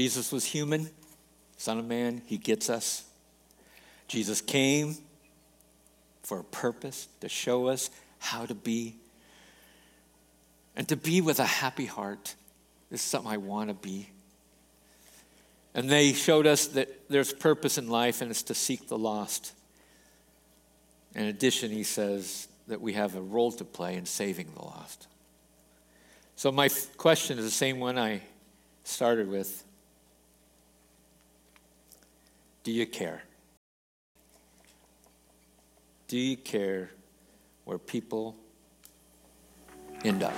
Jesus was human, Son of Man, he gets us. Jesus came for a purpose to show us how to be and to be with a happy heart. This is something I want to be. And they showed us that there's purpose in life and it's to seek the lost. In addition, he says that we have a role to play in saving the lost. So, my question is the same one I started with Do you care? Do you care where people end up?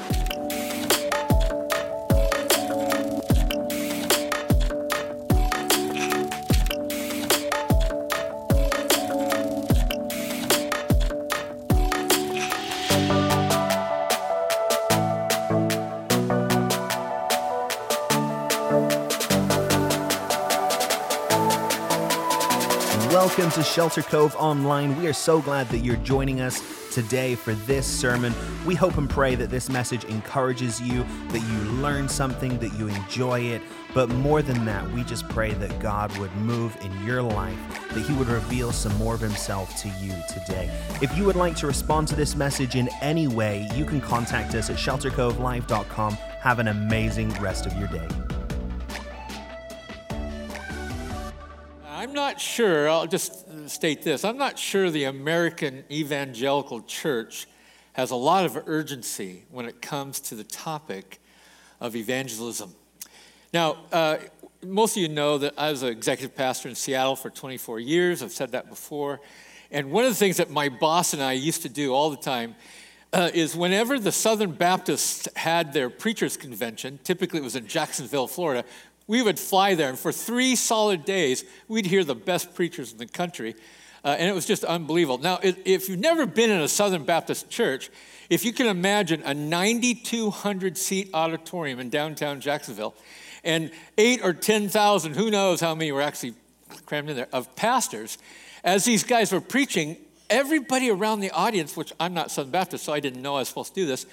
Welcome to Shelter Cove Online. We are so glad that you're joining us today for this sermon. We hope and pray that this message encourages you, that you learn something, that you enjoy it. But more than that, we just pray that God would move in your life, that He would reveal some more of Himself to you today. If you would like to respond to this message in any way, you can contact us at sheltercovelive.com. Have an amazing rest of your day. Sure, I'll just state this I'm not sure the American evangelical church has a lot of urgency when it comes to the topic of evangelism. Now, uh, most of you know that I was an executive pastor in Seattle for 24 years. I've said that before. And one of the things that my boss and I used to do all the time uh, is whenever the Southern Baptists had their preachers' convention, typically it was in Jacksonville, Florida, we would fly there, and for three solid days, we'd hear the best preachers in the country. Uh, and it was just unbelievable. Now, if you've never been in a Southern Baptist church, if you can imagine a 9,200 seat auditorium in downtown Jacksonville, and eight or 10,000, who knows how many were actually crammed in there, of pastors, as these guys were preaching, everybody around the audience, which I'm not Southern Baptist, so I didn't know I was supposed to do this,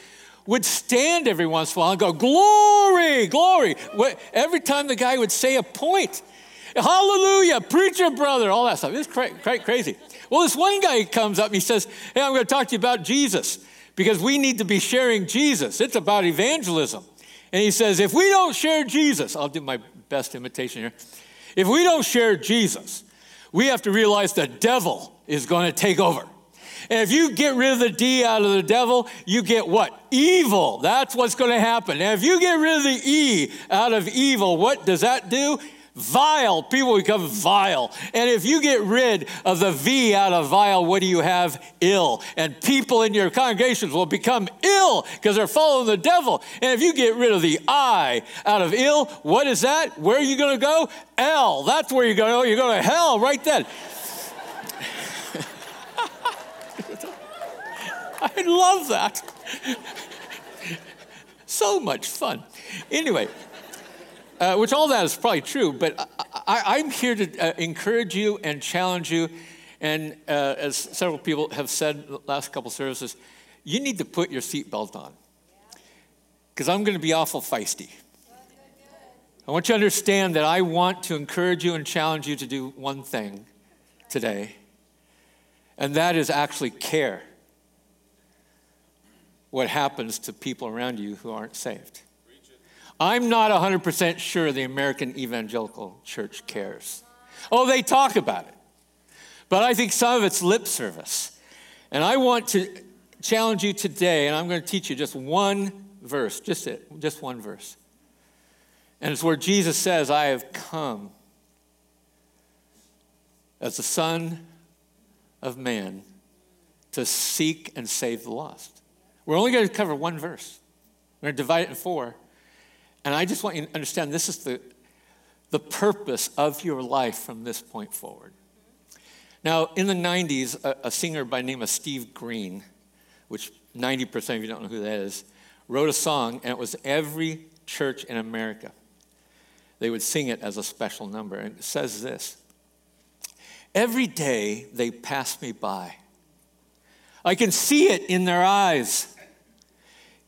would stand every once in a while and go, Glory, glory. Every time the guy would say a point, Hallelujah, preacher brother, all that stuff. It's cra- cra- crazy. Well, this one guy comes up and he says, Hey, I'm going to talk to you about Jesus because we need to be sharing Jesus. It's about evangelism. And he says, If we don't share Jesus, I'll do my best imitation here. If we don't share Jesus, we have to realize the devil is going to take over. And if you get rid of the D out of the devil, you get what? Evil. That's what's going to happen. And if you get rid of the E out of evil, what does that do? Vile. People become vile. And if you get rid of the V out of vile, what do you have? Ill. And people in your congregations will become ill because they're following the devil. And if you get rid of the I out of ill, what is that? Where are you going to go? L. That's where you're going to go. You're going to hell right then. I love that. so much fun. Anyway, uh, which all that is probably true, but I, am here to uh, encourage you and challenge you. And uh, as several people have said the last couple services, you need to put your seatbelt on. Because I'm going to be awful feisty. I want you to understand that I want to encourage you and challenge you to do one thing today, and that is actually care what happens to people around you who aren't saved. I'm not 100% sure the American evangelical church cares. Oh, they talk about it. But I think some of it's lip service. And I want to challenge you today, and I'm going to teach you just one verse, just it, just one verse. And it's where Jesus says, I have come as the Son of Man to seek and save the lost. We're only going to cover one verse. We're going to divide it in four. And I just want you to understand this is the, the purpose of your life from this point forward. Now, in the 90s, a, a singer by the name of Steve Green, which 90% of you don't know who that is, wrote a song, and it was every church in America. They would sing it as a special number. And it says this Every day they pass me by. I can see it in their eyes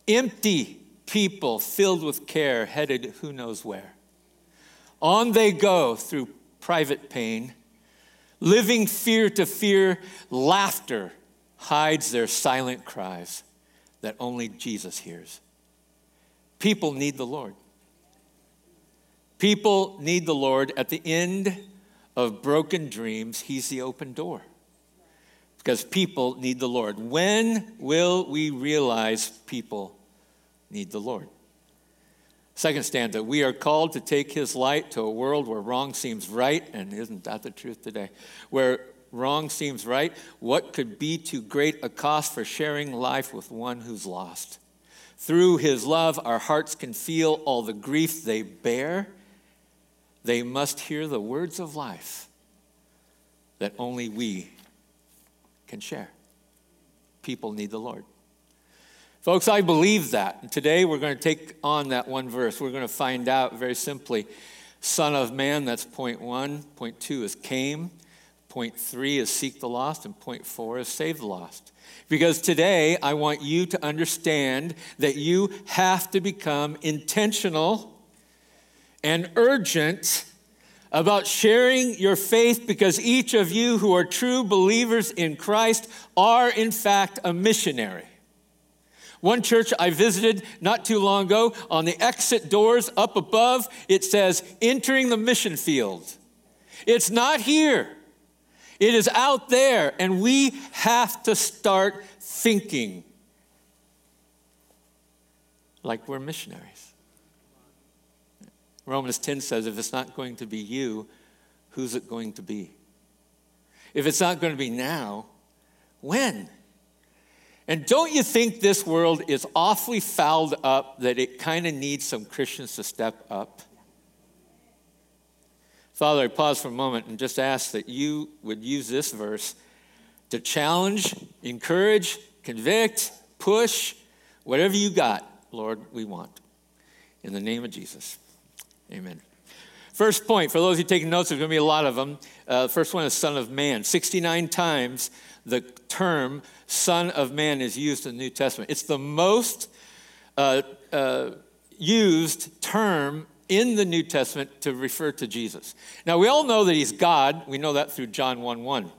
empty people filled with care, headed who knows where. On they go through private pain, living fear to fear, laughter hides their silent cries that only Jesus hears. People need the Lord. People need the Lord. At the end of broken dreams, He's the open door. Because people need the Lord. When will we realize people need the Lord? Second stanza, we are called to take his light to a world where wrong seems right, and isn't that the truth today? Where wrong seems right, what could be too great a cost for sharing life with one who's lost? Through his love, our hearts can feel all the grief they bear. They must hear the words of life that only we can share. People need the Lord. Folks, I believe that. And today we're going to take on that one verse. We're going to find out very simply Son of Man, that's point one. Point two is came. Point three is seek the lost. And point four is save the lost. Because today I want you to understand that you have to become intentional and urgent about sharing your faith because each of you who are true believers in Christ are, in fact, a missionary. One church I visited not too long ago, on the exit doors up above, it says, entering the mission field. It's not here, it is out there, and we have to start thinking like we're missionaries. Romans 10 says, if it's not going to be you, who's it going to be? If it's not going to be now, when? And don't you think this world is awfully fouled up that it kind of needs some Christians to step up? Father, I pause for a moment and just ask that you would use this verse to challenge, encourage, convict, push, whatever you got, Lord, we want. In the name of Jesus, amen. First point, for those who taking notes, there's going to be a lot of them. Uh, first one is Son of Man. 69 times the term Son of Man is used in the New Testament. It's the most uh, uh, used term in the New Testament to refer to Jesus. Now, we all know that he's God. We know that through John 1 1.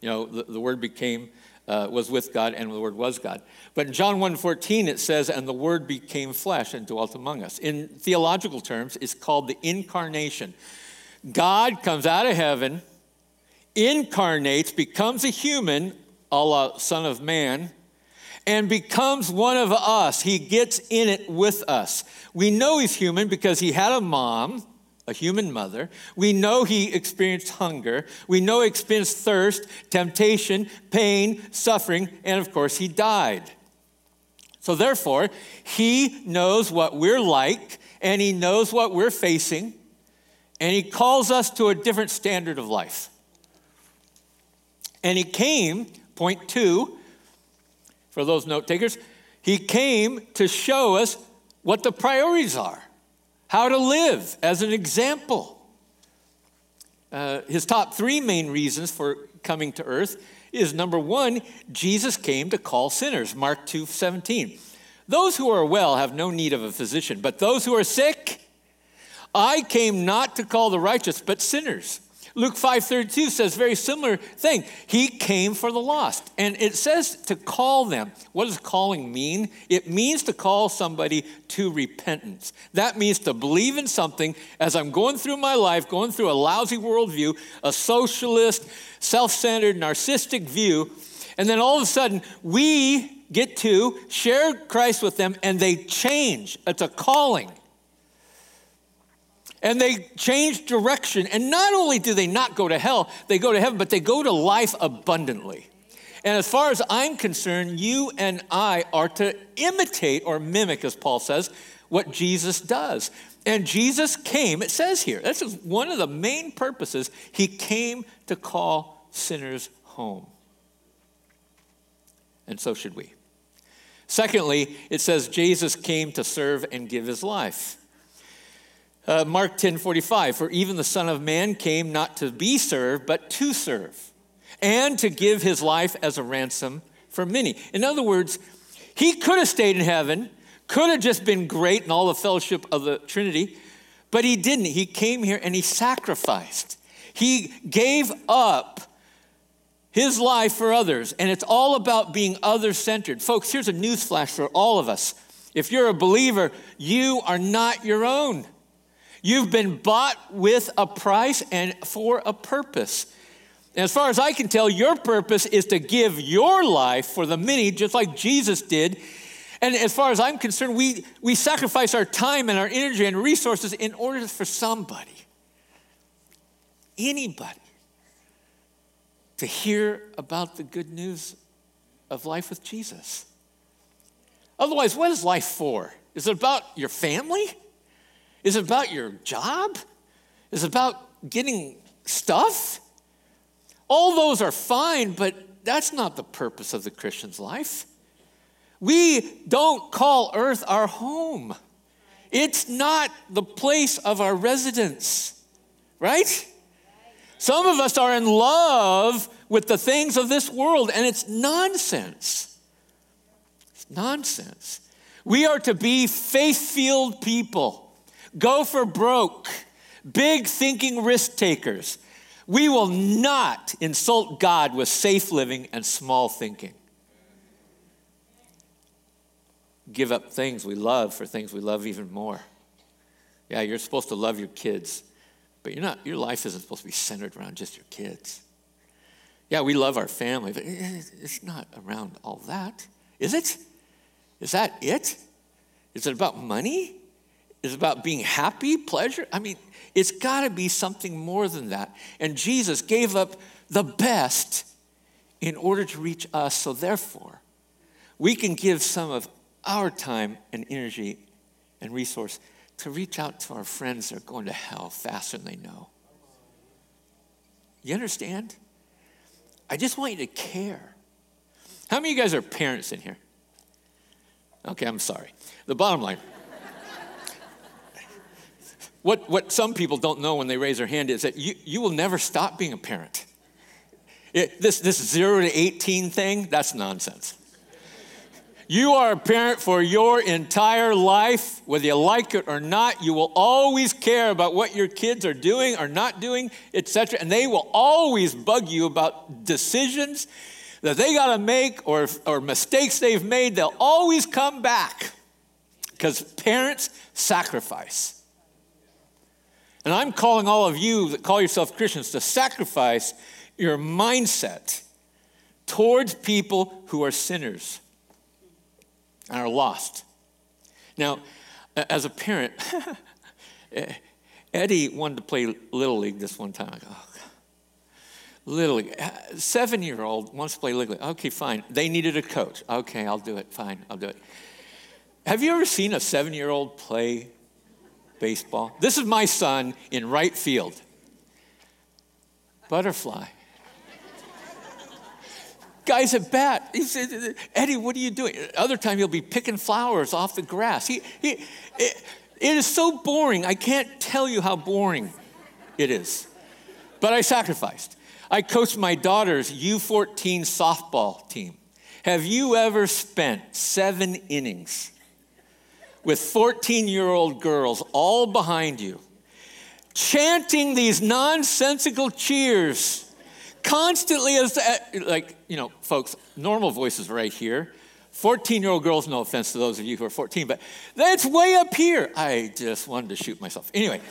You know, the, the word became, uh, was with God, and the word was God. But in John 1 14, it says, and the word became flesh and dwelt among us. In theological terms, it's called the incarnation. God comes out of heaven incarnates, becomes a human, à la, Son of Man, and becomes one of us. He gets in it with us. We know he's human because he had a mom, a human mother. We know he experienced hunger. We know he experienced thirst, temptation, pain, suffering, and of course, he died. So, therefore, he knows what we're like and he knows what we're facing, and he calls us to a different standard of life. And he came, point two, for those note takers, he came to show us what the priorities are, how to live as an example. Uh, his top three main reasons for coming to earth is number one, Jesus came to call sinners, Mark 2 17. Those who are well have no need of a physician, but those who are sick, I came not to call the righteous, but sinners. Luke 5:32 says very similar thing. He came for the lost. And it says to call them. What does calling mean? It means to call somebody to repentance. That means to believe in something as I'm going through my life, going through a lousy worldview, a socialist, self-centered, narcissistic view, and then all of a sudden we get to share Christ with them and they change. It's a calling and they change direction. And not only do they not go to hell, they go to heaven, but they go to life abundantly. And as far as I'm concerned, you and I are to imitate or mimic, as Paul says, what Jesus does. And Jesus came, it says here, this is one of the main purposes. He came to call sinners home. And so should we. Secondly, it says Jesus came to serve and give his life. Uh, Mark 10 45, for even the Son of Man came not to be served, but to serve, and to give his life as a ransom for many. In other words, he could have stayed in heaven, could have just been great in all the fellowship of the Trinity, But he didn't. He came here and he sacrificed. He gave up his life for others, and it's all about being other centered. Folks, here's a newsflash for all of us. If you're a believer, you are not your own. You've been bought with a price and for a purpose. As far as I can tell, your purpose is to give your life for the many, just like Jesus did. And as far as I'm concerned, we, we sacrifice our time and our energy and resources in order for somebody, anybody, to hear about the good news of life with Jesus. Otherwise, what is life for? Is it about your family? Is it about your job? Is it about getting stuff? All those are fine, but that's not the purpose of the Christian's life. We don't call earth our home. It's not the place of our residence, right? Some of us are in love with the things of this world, and it's nonsense. It's nonsense. We are to be faith filled people, go for broke, big thinking risk takers. We will not insult God with safe living and small thinking. Give up things we love for things we love even more. Yeah, you're supposed to love your kids but you're not, your life isn't supposed to be centered around just your kids. Yeah, we love our family, but it's not around all that. Is it? Is that it? Is it about money? Is about being happy, pleasure? I mean, it's got to be something more than that. And Jesus gave up the best in order to reach us. So, therefore, we can give some of our time and energy and resource to reach out to our friends that are going to hell faster than they know. You understand? I just want you to care. How many of you guys are parents in here? Okay, I'm sorry. The bottom line what, what some people don't know when they raise their hand is that you, you will never stop being a parent. It, this, this zero to 18 thing, that's nonsense. You are a parent for your entire life, whether you like it or not. You will always care about what your kids are doing or not doing, etc. And they will always bug you about decisions that they got to make or, or mistakes they've made. They'll always come back because parents sacrifice. And I'm calling all of you that call yourself Christians to sacrifice your mindset towards people who are sinners and are lost. Now, as a parent, Eddie wanted to play Little League this one time. I go, oh, Little League. Uh, seven year old wants to play Little League. Okay, fine. They needed a coach. Okay, I'll do it. Fine, I'll do it. Have you ever seen a seven year old play baseball? This is my son in right field. Butterfly. Guy's at bat. He said, Eddie, what are you doing? Other time he'll be picking flowers off the grass. He, he, it, it is so boring. I can't tell you how boring it is. But I sacrificed. I coached my daughter's U14 softball team. Have you ever spent seven innings with 14 year old girls all behind you, chanting these nonsensical cheers? constantly as like you know folks normal voices right here. 14 year old girls no offense to those of you who are 14 but that's way up here. I just wanted to shoot myself. Anyway.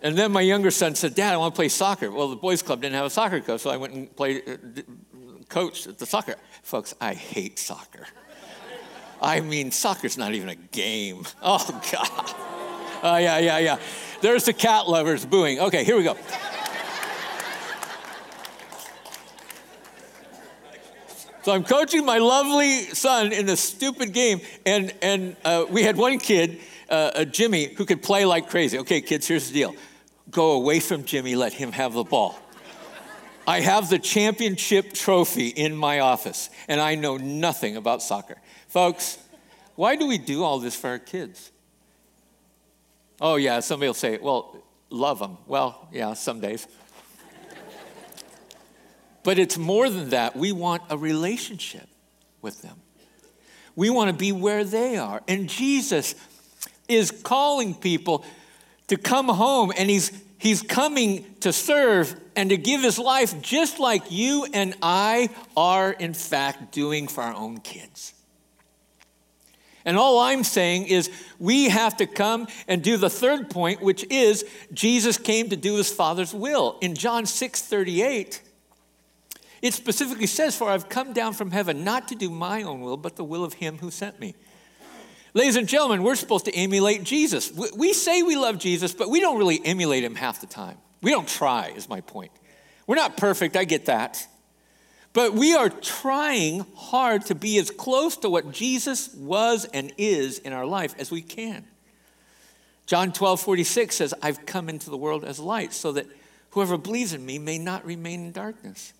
And then my younger son said dad i want to play soccer. Well the boys club didn't have a soccer coach so i went and played uh, coach at the soccer. Folks i hate soccer i mean soccer's not even a game oh god oh yeah yeah yeah there's the cat lovers booing okay here we go So I'm coaching my lovely son in this stupid game, and, and uh, we had one kid, uh, uh, Jimmy, who could play like crazy. Okay, kids, here's the deal go away from Jimmy, let him have the ball. I have the championship trophy in my office, and I know nothing about soccer. Folks, why do we do all this for our kids? Oh, yeah, somebody will say, well, love them. Well, yeah, some days. But it's more than that. We want a relationship with them. We want to be where they are. And Jesus is calling people to come home, and he's, he's coming to serve and to give his life just like you and I are, in fact, doing for our own kids. And all I'm saying is we have to come and do the third point, which is Jesus came to do his Father's will. In John 6 38, it specifically says, For I've come down from heaven not to do my own will, but the will of him who sent me. Ladies and gentlemen, we're supposed to emulate Jesus. We say we love Jesus, but we don't really emulate him half the time. We don't try, is my point. We're not perfect, I get that. But we are trying hard to be as close to what Jesus was and is in our life as we can. John 12, 46 says, I've come into the world as light so that whoever believes in me may not remain in darkness.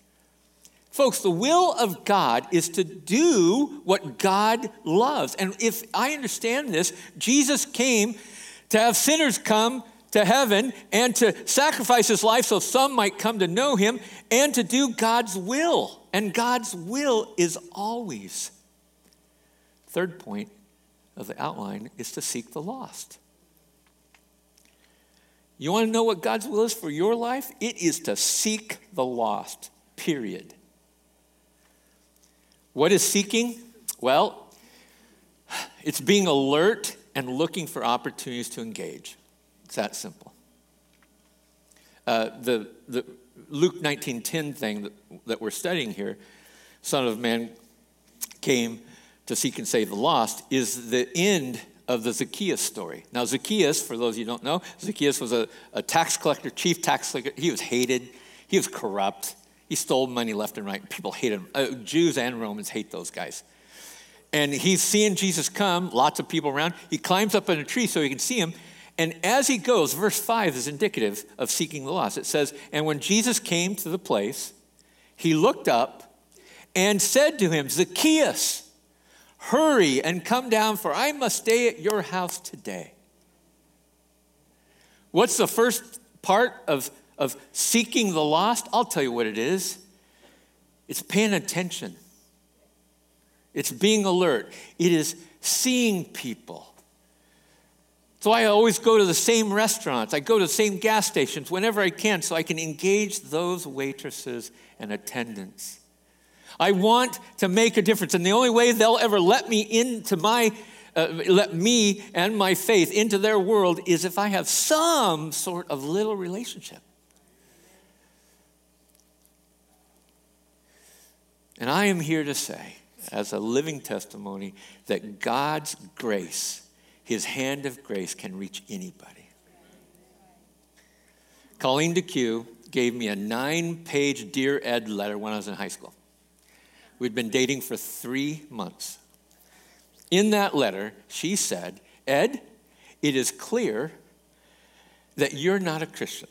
Folks, the will of God is to do what God loves. And if I understand this, Jesus came to have sinners come to heaven and to sacrifice his life so some might come to know him and to do God's will. And God's will is always. Third point of the outline is to seek the lost. You want to know what God's will is for your life? It is to seek the lost, period. What is seeking? Well, it's being alert and looking for opportunities to engage. It's that simple. Uh, the, the Luke 19:10 thing that, that we're studying here, Son of Man came to seek and save the lost, is the end of the Zacchaeus story. Now, Zacchaeus, for those of you who don't know, Zacchaeus was a, a tax collector, chief tax collector. He was hated, he was corrupt, he stole money left and right. People hated him. Uh, Jews and Romans hate those guys. And he's seeing Jesus come, lots of people around. He climbs up in a tree so he can see him. And as he goes, verse 5 is indicative of seeking the lost. It says, And when Jesus came to the place, he looked up and said to him, Zacchaeus, hurry and come down, for I must stay at your house today. What's the first part of, of seeking the lost? I'll tell you what it is it's paying attention, it's being alert, it is seeing people. So I always go to the same restaurants. I go to the same gas stations whenever I can so I can engage those waitresses and attendants. I want to make a difference. And the only way they'll ever let me into my, uh, let me and my faith into their world is if I have some sort of little relationship. And I am here to say, as a living testimony, that God's grace his hand of grace can reach anybody. Colleen DeQ gave me a nine page Dear Ed letter when I was in high school. We'd been dating for three months. In that letter, she said, Ed, it is clear that you're not a Christian.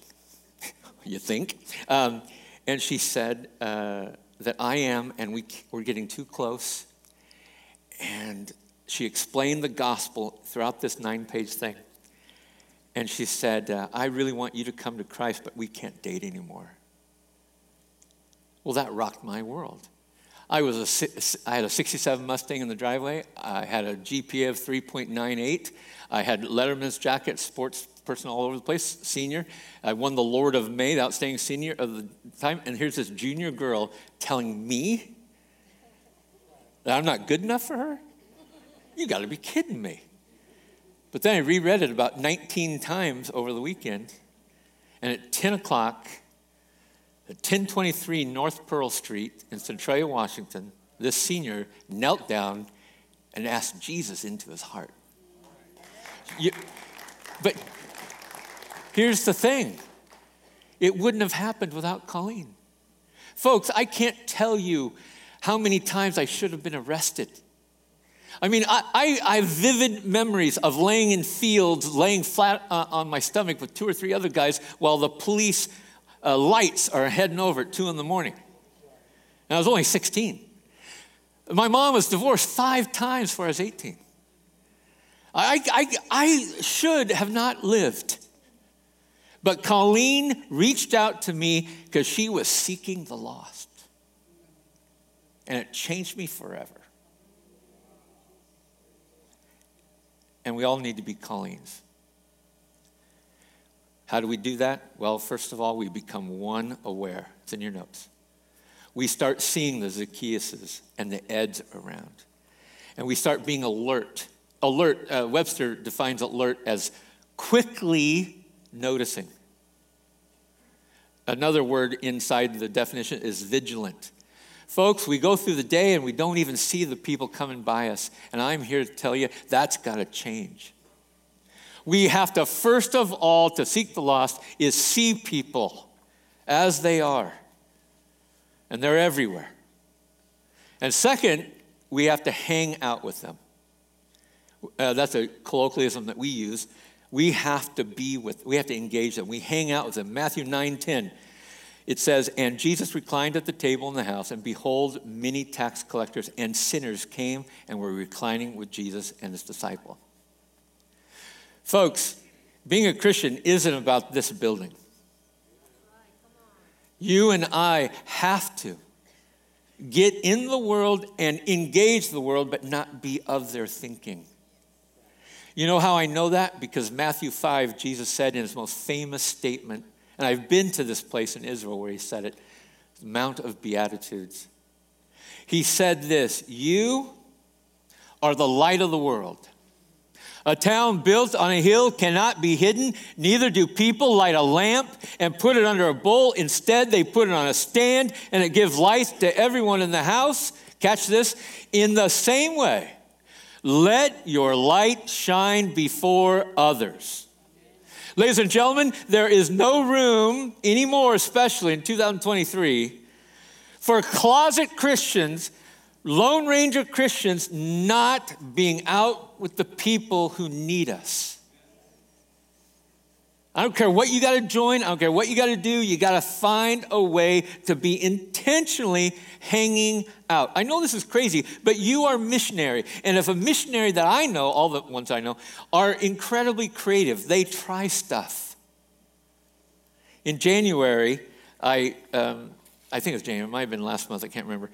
you think? Um, and she said uh, that I am, and we, we're getting too close. And she explained the gospel throughout this nine page thing. And she said, uh, I really want you to come to Christ, but we can't date anymore. Well, that rocked my world. I, was a, I had a 67 Mustang in the driveway. I had a GPA of 3.98. I had Letterman's jacket, sports person all over the place, senior. I won the Lord of May, the outstanding senior of the time. And here's this junior girl telling me that I'm not good enough for her. You got to be kidding me. But then I reread it about 19 times over the weekend. And at 10 o'clock, at 1023 North Pearl Street in Centralia, Washington, this senior knelt down and asked Jesus into his heart. You, but here's the thing it wouldn't have happened without Colleen. Folks, I can't tell you how many times I should have been arrested I mean, I, I, I, have vivid memories of laying in fields, laying flat uh, on my stomach with two or three other guys while the police uh, lights are heading over at two in the morning. And I was only 16. My mom was divorced five times before I was 18. I, I, I should have not lived. But Colleen reached out to me because she was seeking the lost. And it changed me forever. And we all need to be Colleens. How do we do that? Well, first of all, we become one aware. It's in your notes. We start seeing the Zacchaeuses and the Eds around. And we start being alert. Alert, uh, Webster defines alert as quickly noticing. Another word inside the definition is vigilant. Folks, we go through the day and we don't even see the people coming by us. And I'm here to tell you that's got to change. We have to, first of all, to seek the lost, is see people as they are. And they're everywhere. And second, we have to hang out with them. Uh, that's a colloquialism that we use. We have to be with, we have to engage them. We hang out with them. Matthew 9 10, it says, And Jesus reclined at the table in the house, and behold, many tax collectors and sinners came and were reclining with Jesus and his disciple. Folks, being a Christian isn't about this building. You and I have to get in the world and engage the world, but not be of their thinking. You know how I know that? Because Matthew 5, Jesus said in his most famous statement, and I've been to this place in Israel where he said it, Mount of Beatitudes. He said this You are the light of the world. A town built on a hill cannot be hidden, neither do people light a lamp and put it under a bowl. Instead, they put it on a stand and it gives light to everyone in the house. Catch this. In the same way, let your light shine before others. Ladies and gentlemen, there is no room anymore, especially in 2023, for closet Christians, Lone Ranger Christians, not being out with the people who need us. I don't care what you got to join, I don't care what you got to do, you got to find a way to be intentionally hanging out. I know this is crazy, but you are missionary. And if a missionary that I know, all the ones I know, are incredibly creative, they try stuff. In January, I, um, I think it was January, it might have been last month, I can't remember.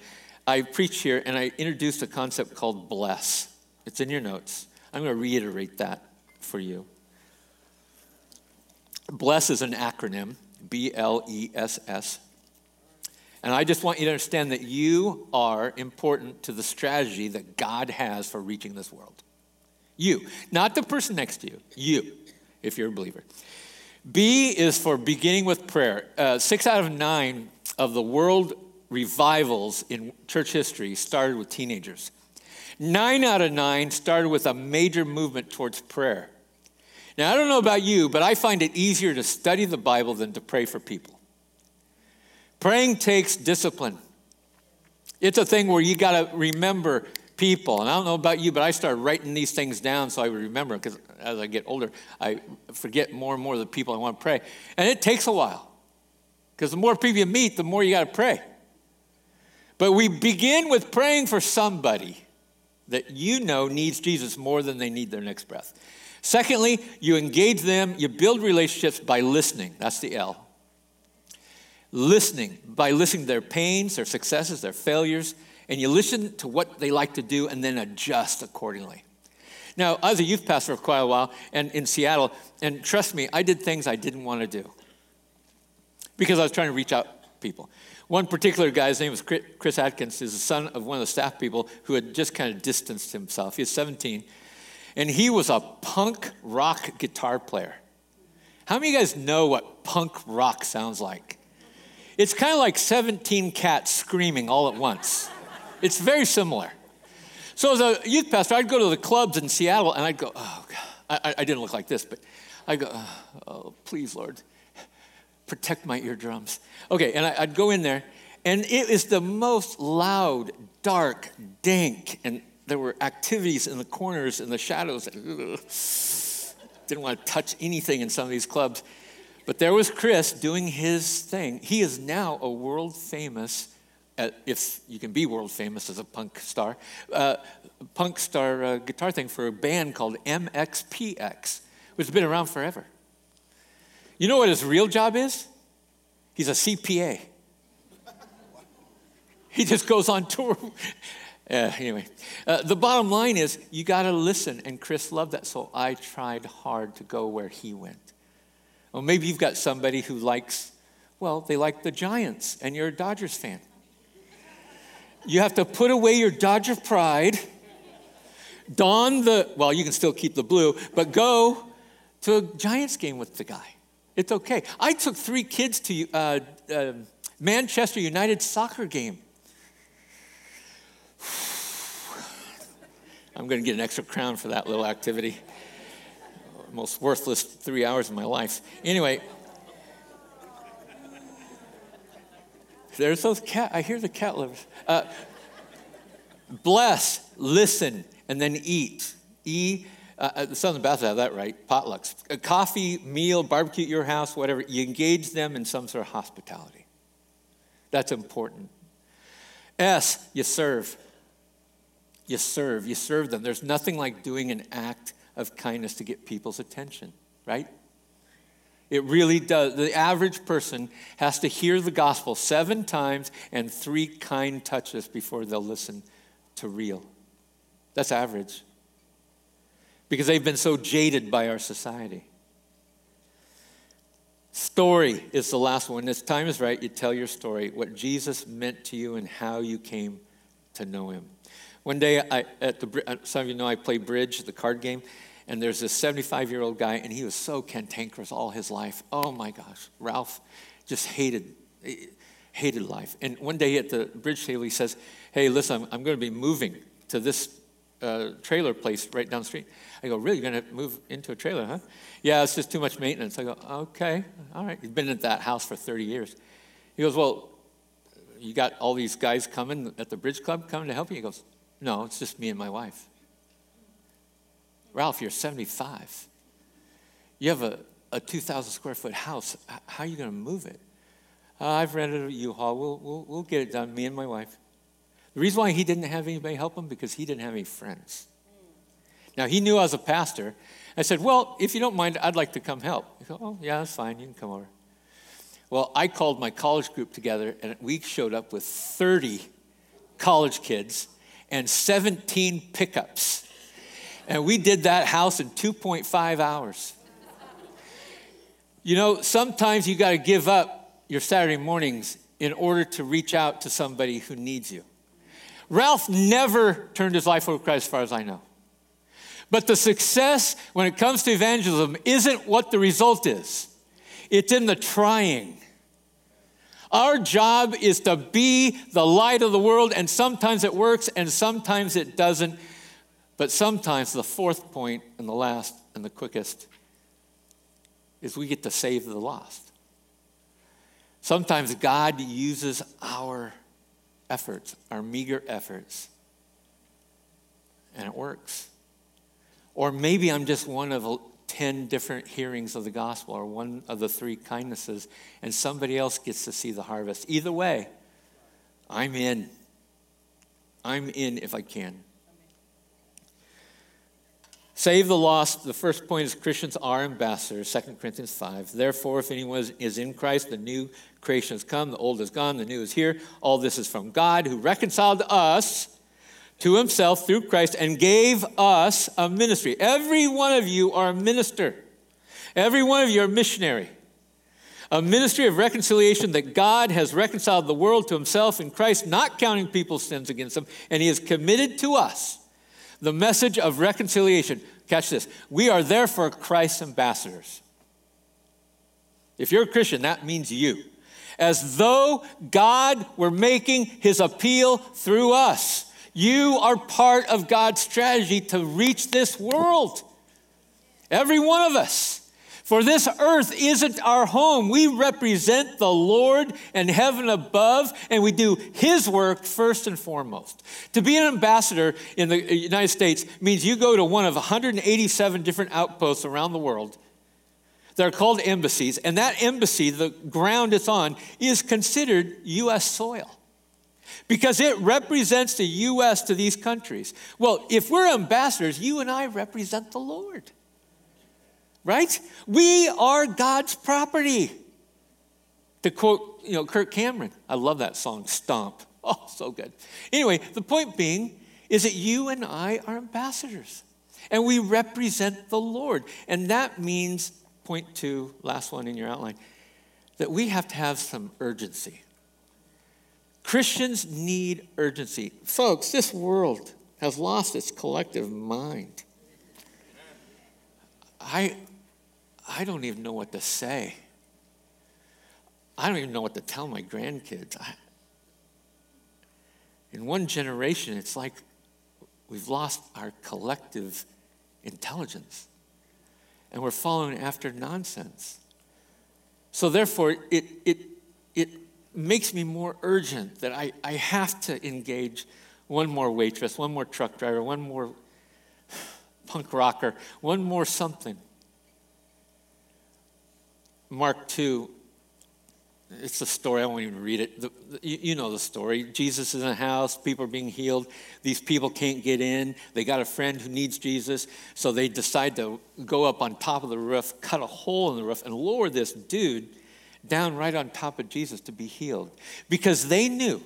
I preached here and I introduced a concept called bless. It's in your notes. I'm going to reiterate that for you. BLESS is an acronym, B L E S S. And I just want you to understand that you are important to the strategy that God has for reaching this world. You, not the person next to you, you, if you're a believer. B is for beginning with prayer. Uh, six out of nine of the world revivals in church history started with teenagers. Nine out of nine started with a major movement towards prayer. Now, I don't know about you, but I find it easier to study the Bible than to pray for people. Praying takes discipline. It's a thing where you got to remember people. And I don't know about you, but I started writing these things down so I would remember because as I get older, I forget more and more of the people I want to pray. And it takes a while because the more people you meet, the more you got to pray. But we begin with praying for somebody that you know needs Jesus more than they need their next breath. Secondly, you engage them, you build relationships by listening. That's the L. Listening, by listening to their pains, their successes, their failures, and you listen to what they like to do and then adjust accordingly. Now, I was a youth pastor for quite a while and in Seattle, and trust me, I did things I didn't want to do because I was trying to reach out people. One particular guy, his name was Chris Atkins, is the son of one of the staff people who had just kind of distanced himself. He was 17 and he was a punk rock guitar player. How many of you guys know what punk rock sounds like? It's kind of like 17 cats screaming all at once. It's very similar. So, as a youth pastor, I'd go to the clubs in Seattle and I'd go, oh, God. I, I didn't look like this, but I'd go, oh, oh, please, Lord, protect my eardrums. Okay, and I, I'd go in there, and it is the most loud, dark, dank, and there were activities in the corners in the shadows. Didn't want to touch anything in some of these clubs. But there was Chris doing his thing. He is now a world famous, uh, if you can be world famous as a punk star, uh, punk star uh, guitar thing for a band called MXPX, which has been around forever. You know what his real job is? He's a CPA. He just goes on tour Uh, anyway, uh, the bottom line is you got to listen, and Chris loved that, so I tried hard to go where he went. Well, maybe you've got somebody who likes, well, they like the Giants, and you're a Dodgers fan. You have to put away your Dodger pride, don the, well, you can still keep the blue, but go to a Giants game with the guy. It's okay. I took three kids to uh, uh, Manchester United soccer game. I'm going to get an extra crown for that little activity. Most worthless three hours of my life. Anyway, there's those cat. I hear the cat lovers. Uh, bless, listen, and then eat. E. Uh, uh the Southern Baptists have that right. Potlucks, a coffee, meal, barbecue at your house, whatever. You engage them in some sort of hospitality. That's important. S. You serve. You serve. You serve them. There's nothing like doing an act of kindness to get people's attention, right? It really does. The average person has to hear the gospel seven times and three kind touches before they'll listen to real. That's average. Because they've been so jaded by our society. Story is the last one. This time is right. You tell your story, what Jesus meant to you and how you came to know him. One day, I, at the, uh, some of you know I play bridge, the card game, and there's this 75 year old guy, and he was so cantankerous all his life. Oh my gosh, Ralph just hated, hated life. And one day at the bridge table, he says, Hey, listen, I'm, I'm going to be moving to this uh, trailer place right down the street. I go, Really? You're going to move into a trailer, huh? Yeah, it's just too much maintenance. I go, Okay, all right. You've been at that house for 30 years. He goes, Well, you got all these guys coming at the bridge club coming to help you? He goes, No, it's just me and my wife. Ralph, you're 75. You have a, a 2,000 square foot house. How are you going to move it? Uh, I've rented a U-Haul. We'll, we'll, we'll get it done, me and my wife. The reason why he didn't have anybody help him, because he didn't have any friends. Now, he knew I was a pastor. I said, well, if you don't mind, I'd like to come help. He said, oh, yeah, that's fine. You can come over. Well, I called my college group together, and we showed up with 30 college kids and 17 pickups. And we did that house in 2.5 hours. You know, sometimes you got to give up your Saturday mornings in order to reach out to somebody who needs you. Ralph never turned his life over to Christ, as far as I know. But the success when it comes to evangelism isn't what the result is, it's in the trying. Our job is to be the light of the world, and sometimes it works and sometimes it doesn't. But sometimes the fourth point and the last and the quickest is we get to save the lost. Sometimes God uses our efforts, our meager efforts, and it works. Or maybe I'm just one of 10 different hearings of the gospel or one of the three kindnesses, and somebody else gets to see the harvest. Either way, I'm in. I'm in if I can. Save the lost. The first point is Christians are ambassadors, 2 Corinthians 5. Therefore, if anyone is in Christ, the new creation has come, the old is gone, the new is here. All this is from God who reconciled us to himself through Christ and gave us a ministry. Every one of you are a minister, every one of you are a missionary. A ministry of reconciliation that God has reconciled the world to himself in Christ, not counting people's sins against them, and he has committed to us the message of reconciliation. Catch this. We are therefore Christ's ambassadors. If you're a Christian, that means you. As though God were making his appeal through us. You are part of God's strategy to reach this world. Every one of us. For this earth isn't our home. We represent the Lord and heaven above, and we do His work first and foremost. To be an ambassador in the United States means you go to one of 187 different outposts around the world They're called embassies, and that embassy, the ground it's on, is considered U.S. soil because it represents the U.S. to these countries. Well, if we're ambassadors, you and I represent the Lord right? We are God's property. To quote, you know, Kirk Cameron, I love that song, Stomp. Oh, so good. Anyway, the point being is that you and I are ambassadors and we represent the Lord. And that means, point two, last one in your outline, that we have to have some urgency. Christians need urgency. Folks, this world has lost its collective mind. I, I don't even know what to say. I don't even know what to tell my grandkids. I, in one generation, it's like we've lost our collective intelligence and we're following after nonsense. So, therefore, it, it, it makes me more urgent that I, I have to engage one more waitress, one more truck driver, one more punk rocker, one more something. Mark 2 it's a story. I won't even read it. The, the, you, you, know the story. Jesus is in a house. People are being healed. These people can't get in. They got a friend who needs Jesus. So they decide to go up on top of the roof, cut a hole in the roof, and lower this dude down right on top of Jesus to be healed. Because they knew,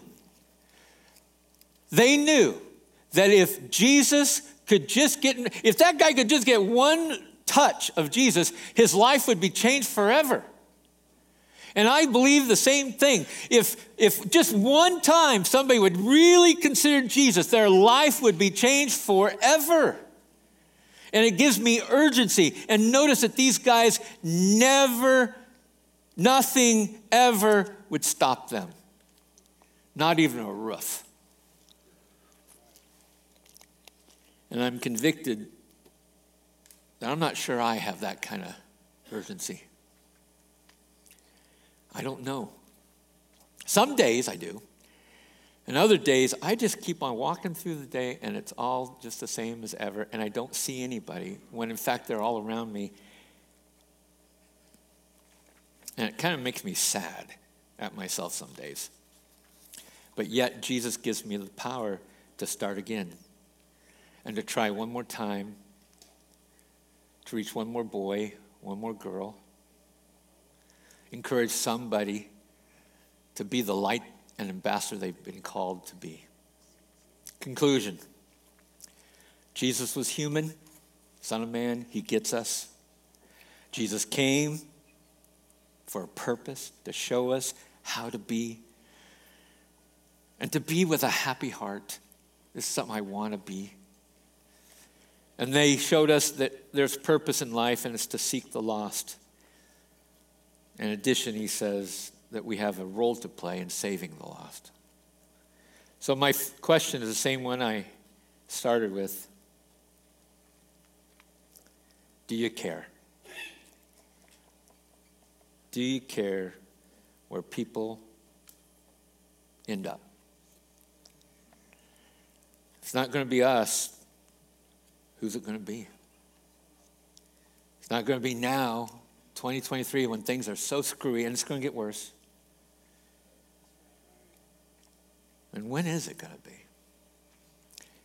they knew that if Jesus could just get, if that guy could just get one touch of Jesus, his life would be changed forever. And I believe the same thing. If, if just one time somebody would really consider Jesus, their life would be changed forever. And it gives me urgency. And notice that these guys never, nothing ever would stop them. Not even a roof. And I'm convicted that I'm not sure I have that kind of urgency. I don't know. Some days I do. And other days, I just keep on walking through the day and it's all just the same as ever, and I don't see anybody when in fact they're all around me. And it kind of makes me sad at myself some days. But yet, Jesus gives me the power to start again and to try one more time, to reach one more boy, one more girl encourage somebody to be the light and ambassador they've been called to be. Conclusion Jesus was human, Son of Man, He gets us. Jesus came for a purpose to show us how to be and to be with a happy heart. Is something I want to be. And they showed us that there's purpose in life and it's to seek the lost. In addition, he says that we have a role to play in saving the lost. So, my question is the same one I started with Do you care? Do you care where people end up? It's not going to be us. Who's it going to be? It's not going to be now. 2023 when things are so screwy and it's going to get worse. And when is it going to be?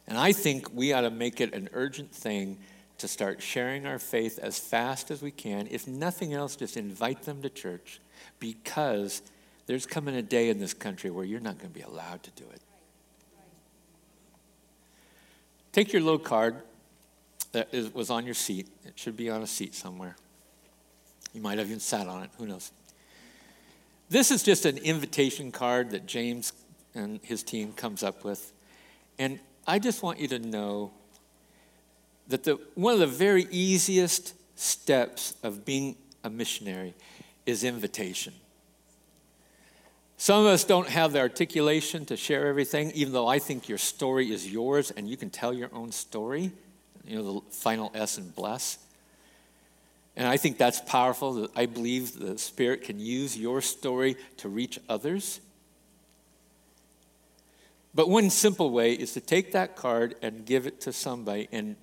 And I think we ought to make it an urgent thing to start sharing our faith as fast as we can. If nothing else, just invite them to church because there's coming a day in this country where you're not going to be allowed to do it. Take your little card that is, was on your seat. It should be on a seat somewhere. You might have even sat on it, who knows. This is just an invitation card that James and his team comes up with. And I just want you to know that the, one of the very easiest steps of being a missionary is invitation. Some of us don't have the articulation to share everything, even though I think your story is yours and you can tell your own story. You know, the final S and bless. And I think that's powerful. I believe the Spirit can use your story to reach others. But one simple way is to take that card and give it to somebody and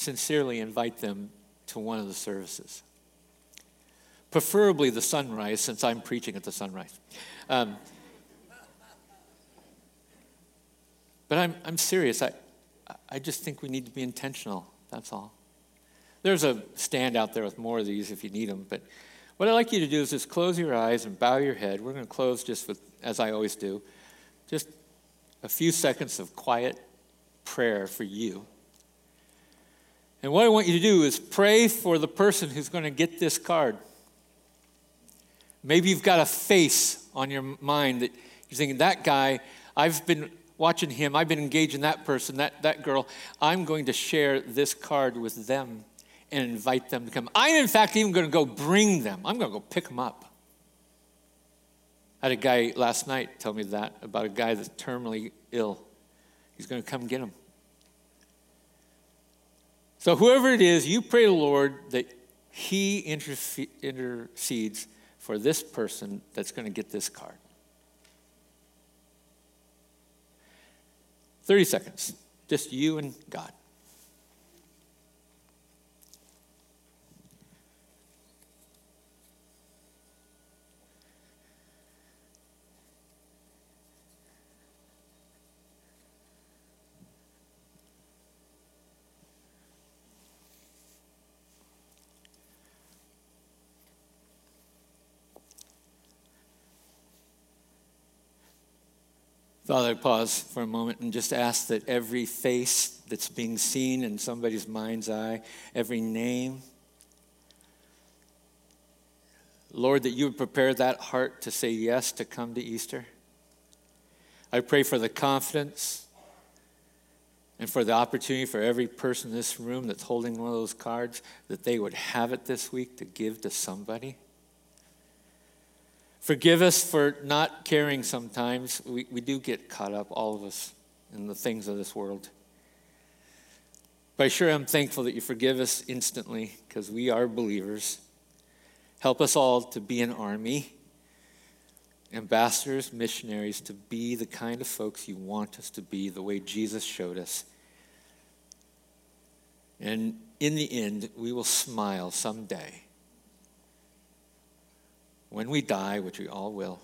sincerely invite them to one of the services. Preferably the sunrise, since I'm preaching at the sunrise. Um, but I'm, I'm serious. I, I just think we need to be intentional. That's all. There's a stand out there with more of these if you need them. But what I'd like you to do is just close your eyes and bow your head. We're going to close just with, as I always do, just a few seconds of quiet prayer for you. And what I want you to do is pray for the person who's going to get this card. Maybe you've got a face on your mind that you're thinking, that guy, I've been watching him, I've been engaging that person, that, that girl. I'm going to share this card with them and invite them to come. I'm, in fact, even going to go bring them. I'm going to go pick them up. I had a guy last night tell me that about a guy that's terminally ill. He's going to come get him. So, whoever it is, you pray to the Lord that He intercedes for this person that's going to get this card. 30 seconds, just you and God. Father, pause for a moment and just ask that every face that's being seen in somebody's mind's eye, every name, Lord, that you would prepare that heart to say yes to come to Easter. I pray for the confidence and for the opportunity for every person in this room that's holding one of those cards that they would have it this week to give to somebody. Forgive us for not caring sometimes. We, we do get caught up, all of us, in the things of this world. But I sure am thankful that you forgive us instantly because we are believers. Help us all to be an army, ambassadors, missionaries, to be the kind of folks you want us to be, the way Jesus showed us. And in the end, we will smile someday when we die, which we all will,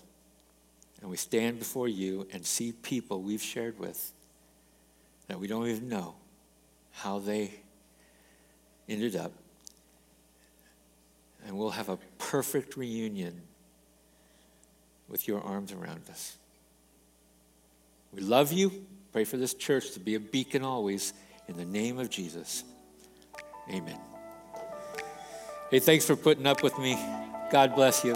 and we stand before you and see people we've shared with that we don't even know how they ended up, and we'll have a perfect reunion with your arms around us. We love you. Pray for this church to be a beacon always. In the name of Jesus, amen. Hey, thanks for putting up with me. God bless you.